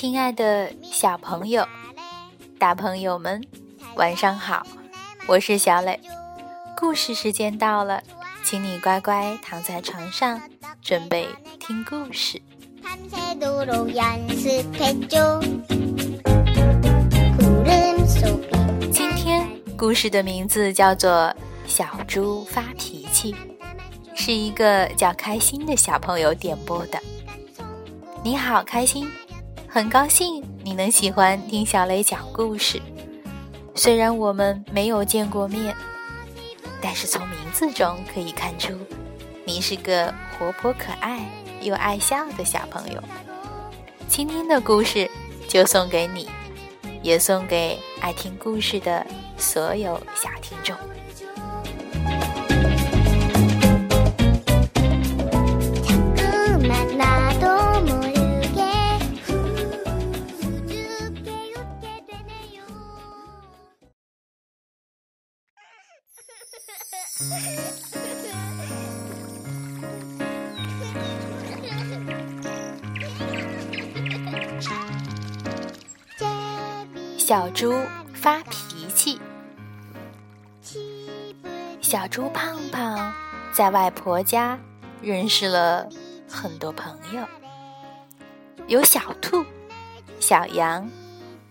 亲爱的小朋友、大朋友们，晚上好！我是小磊，故事时间到了，请你乖乖躺在床上，准备听故事。今天故事的名字叫做《小猪发脾气》，是一个叫开心的小朋友点播的。你好，开心，很高兴你能喜欢听小雷讲故事。虽然我们没有见过面，但是从名字中可以看出，你是个活泼可爱又爱笑的小朋友。今天的故事就送给你，也送给爱听故事的所有小听众。小猪发脾气。小猪胖胖在外婆家认识了很多朋友，有小兔、小羊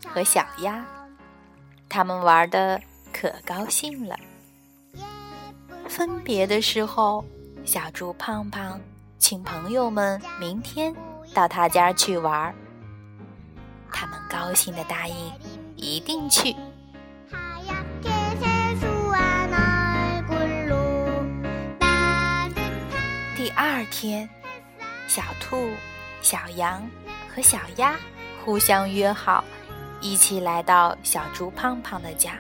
和小鸭，他们玩的可高兴了。分别的时候，小猪胖胖请朋友们明天到他家去玩，他们高兴的答应。一定去。第二天，小兔、小羊和小鸭互相约好，一起来到小猪胖胖的家。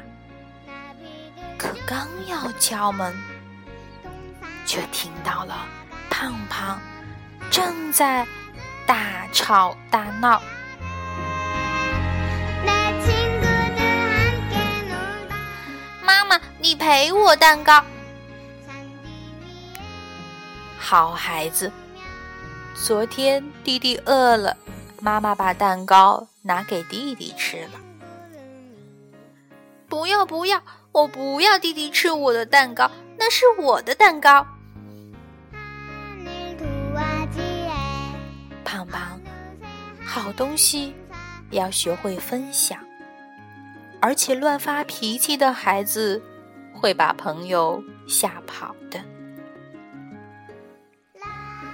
可刚要敲门，却听到了胖胖正在大吵大闹。妈妈你赔我蛋糕，好孩子。昨天弟弟饿了，妈妈把蛋糕拿给弟弟吃了。不要不要，我不要弟弟吃我的蛋糕，那是我的蛋糕。好东西要学会分享，而且乱发脾气的孩子。会把朋友吓跑的。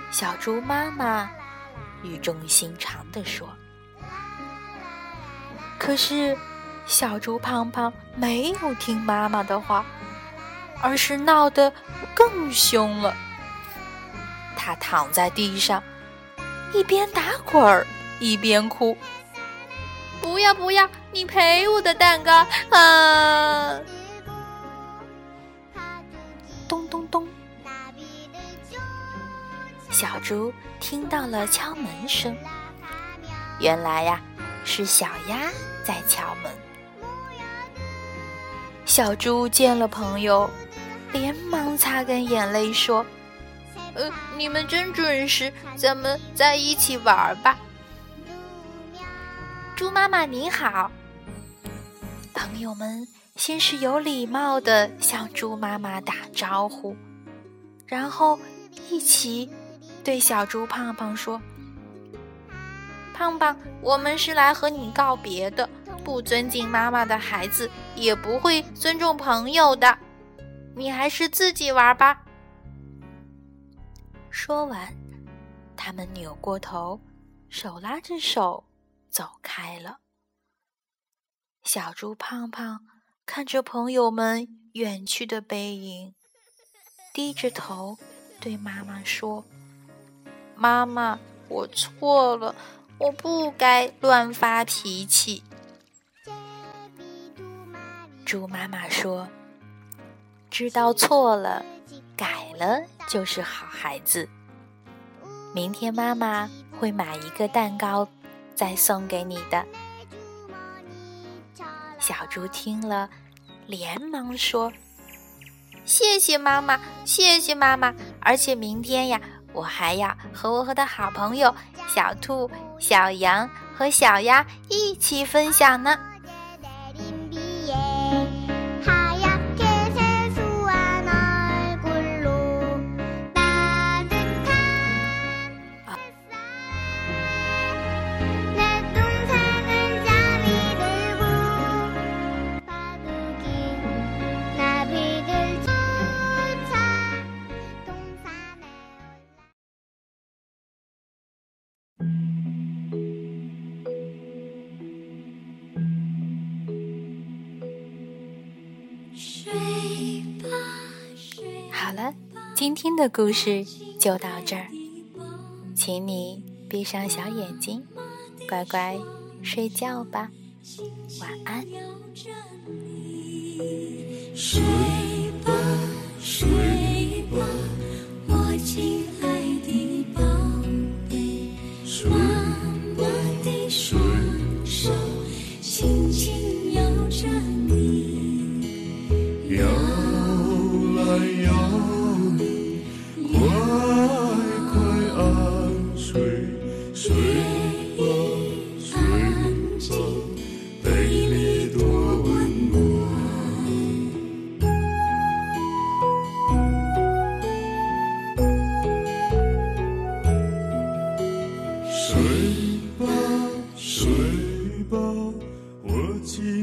小猪妈妈语重心长地说：“可是，小猪胖胖没有听妈妈的话，而是闹得更凶了。他躺在地上，一边打滚儿一边哭：‘不要不要，你赔我的蛋糕啊！’”咚咚咚小猪听到了敲门声，原来呀是小鸭在敲门。小猪见了朋友，连忙擦干眼泪说：“呃，你们真准时，咱们在一起玩吧。”猪妈妈你好。朋友们先是有礼貌的向猪妈妈打招呼，然后一起。对小猪胖胖说：“胖胖，我们是来和你告别的。不尊敬妈妈的孩子，也不会尊重朋友的。你还是自己玩吧。”说完，他们扭过头，手拉着手走开了。小猪胖胖看着朋友们远去的背影，低着头对妈妈说。妈妈，我错了，我不该乱发脾气。猪妈妈说：“知道错了，改了就是好孩子。明天妈妈会买一个蛋糕，再送给你的。”小猪听了，连忙说：“谢谢妈妈，谢谢妈妈，而且明天呀。”我还要和我和的好朋友小兔、小羊和小鸭一起分享呢。好了，今天的故事就到这儿，请你闭上小眼睛，乖乖睡觉吧，晚安。自